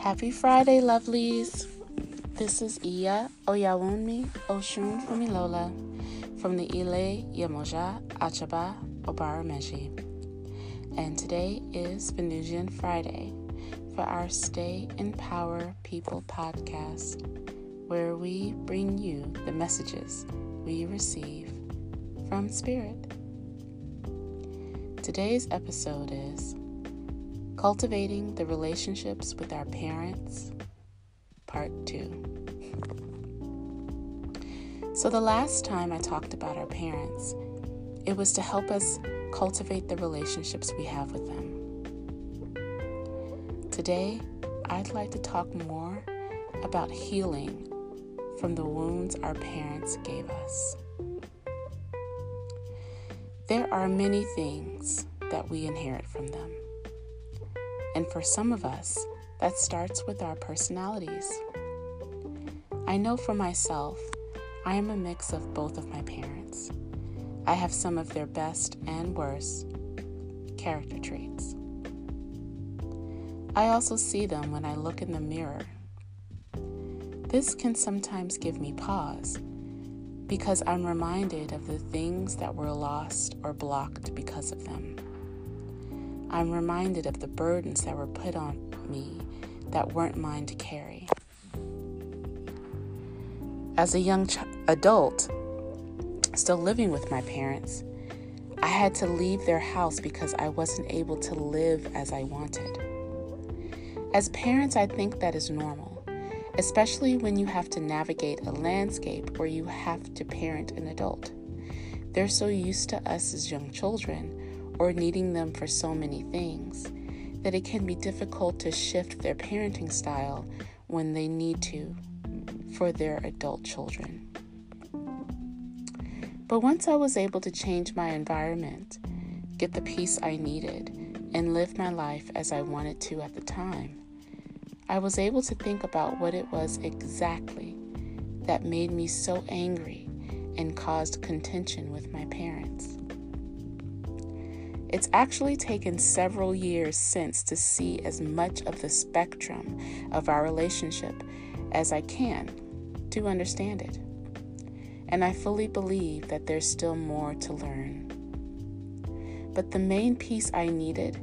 Happy Friday, lovelies. This is Iya Oyawunmi Oshun Fumilola from the Ile Yemoja Achaba Obarameji. And today is Venusian Friday for our Stay in Power People podcast, where we bring you the messages we receive from Spirit. Today's episode is Cultivating the Relationships with Our Parents, Part 2. So, the last time I talked about our parents, it was to help us cultivate the relationships we have with them. Today, I'd like to talk more about healing from the wounds our parents gave us. There are many things that we inherit from them. And for some of us, that starts with our personalities. I know for myself, I am a mix of both of my parents. I have some of their best and worst character traits. I also see them when I look in the mirror. This can sometimes give me pause because I'm reminded of the things that were lost or blocked because of them. I'm reminded of the burdens that were put on me that weren't mine to carry. As a young ch- adult, still living with my parents, I had to leave their house because I wasn't able to live as I wanted. As parents, I think that is normal, especially when you have to navigate a landscape where you have to parent an adult. They're so used to us as young children or needing them for so many things that it can be difficult to shift their parenting style when they need to for their adult children. But once I was able to change my environment, get the peace I needed, and live my life as I wanted to at the time, I was able to think about what it was exactly that made me so angry and caused contention with my parents. It's actually taken several years since to see as much of the spectrum of our relationship as I can to understand it. And I fully believe that there's still more to learn. But the main piece I needed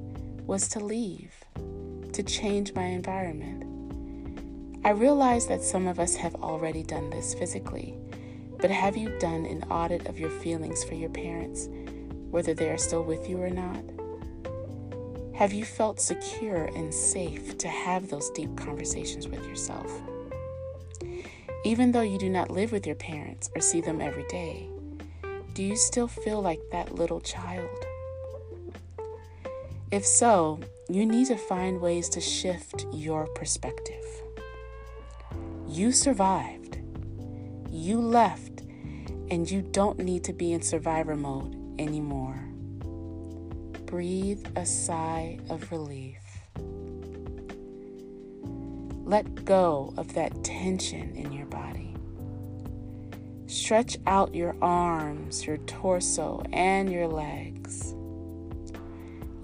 was to leave, to change my environment. I realize that some of us have already done this physically, but have you done an audit of your feelings for your parents? Whether they are still with you or not? Have you felt secure and safe to have those deep conversations with yourself? Even though you do not live with your parents or see them every day, do you still feel like that little child? If so, you need to find ways to shift your perspective. You survived, you left, and you don't need to be in survivor mode anymore. Breathe a sigh of relief. Let go of that tension in your body. Stretch out your arms, your torso, and your legs.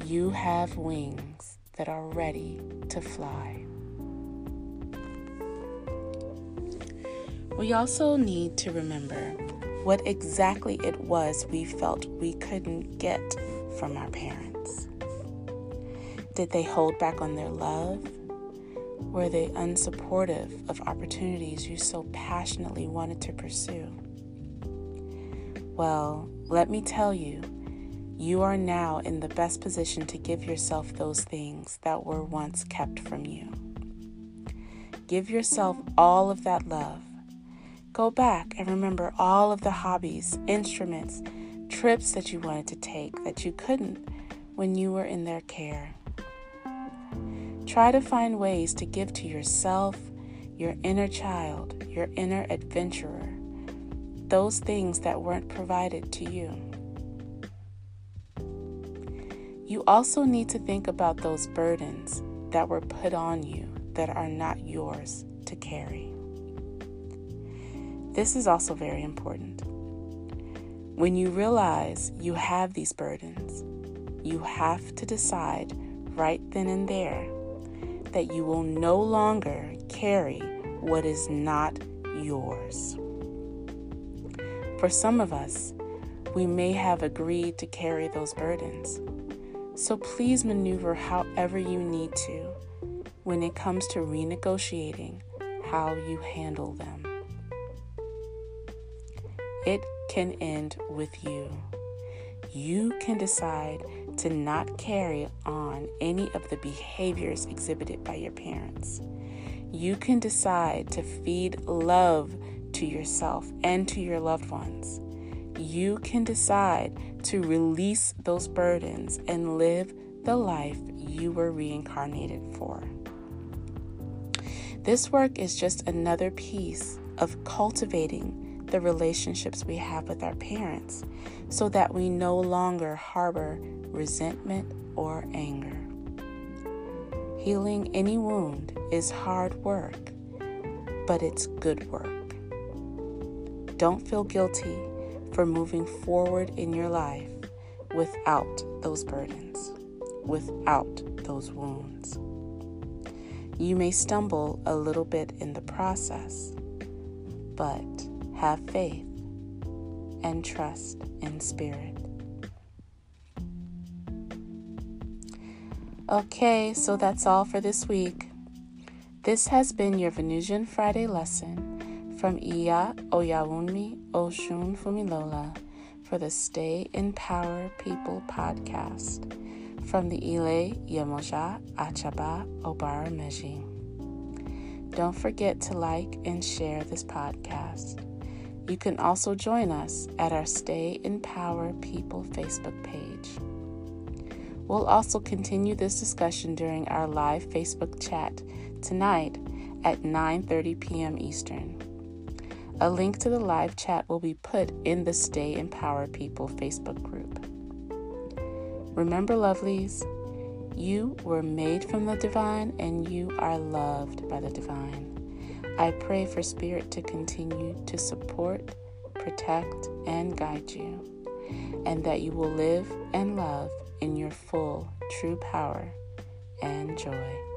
You have wings that are ready to fly. We also need to remember what exactly it was we felt we couldn't get from our parents. Did they hold back on their love? Were they unsupportive of opportunities you so passionately wanted to pursue? Well, let me tell you, you are now in the best position to give yourself those things that were once kept from you. Give yourself all of that love Go back and remember all of the hobbies, instruments, trips that you wanted to take that you couldn't when you were in their care. Try to find ways to give to yourself, your inner child, your inner adventurer, those things that weren't provided to you. You also need to think about those burdens that were put on you that are not yours to carry. This is also very important. When you realize you have these burdens, you have to decide right then and there that you will no longer carry what is not yours. For some of us, we may have agreed to carry those burdens. So please maneuver however you need to when it comes to renegotiating how you handle them. It can end with you. You can decide to not carry on any of the behaviors exhibited by your parents. You can decide to feed love to yourself and to your loved ones. You can decide to release those burdens and live the life you were reincarnated for. This work is just another piece of cultivating the relationships we have with our parents so that we no longer harbor resentment or anger. Healing any wound is hard work, but it's good work. Don't feel guilty for moving forward in your life without those burdens, without those wounds. You may stumble a little bit in the process, but have faith and trust in spirit. Okay, so that's all for this week. This has been your Venusian Friday lesson from Iya Oyawunmi Oshun Fumilola for the Stay in Power People podcast from the Ile Yemoja Achaba Obara Meji. Don't forget to like and share this podcast. You can also join us at our Stay in Power People Facebook page. We'll also continue this discussion during our live Facebook chat tonight at 9:30 p.m. Eastern. A link to the live chat will be put in the Stay in Power People Facebook group. Remember, lovelies, you were made from the divine and you are loved by the divine. I pray for Spirit to continue to support, protect, and guide you, and that you will live and love in your full, true power and joy.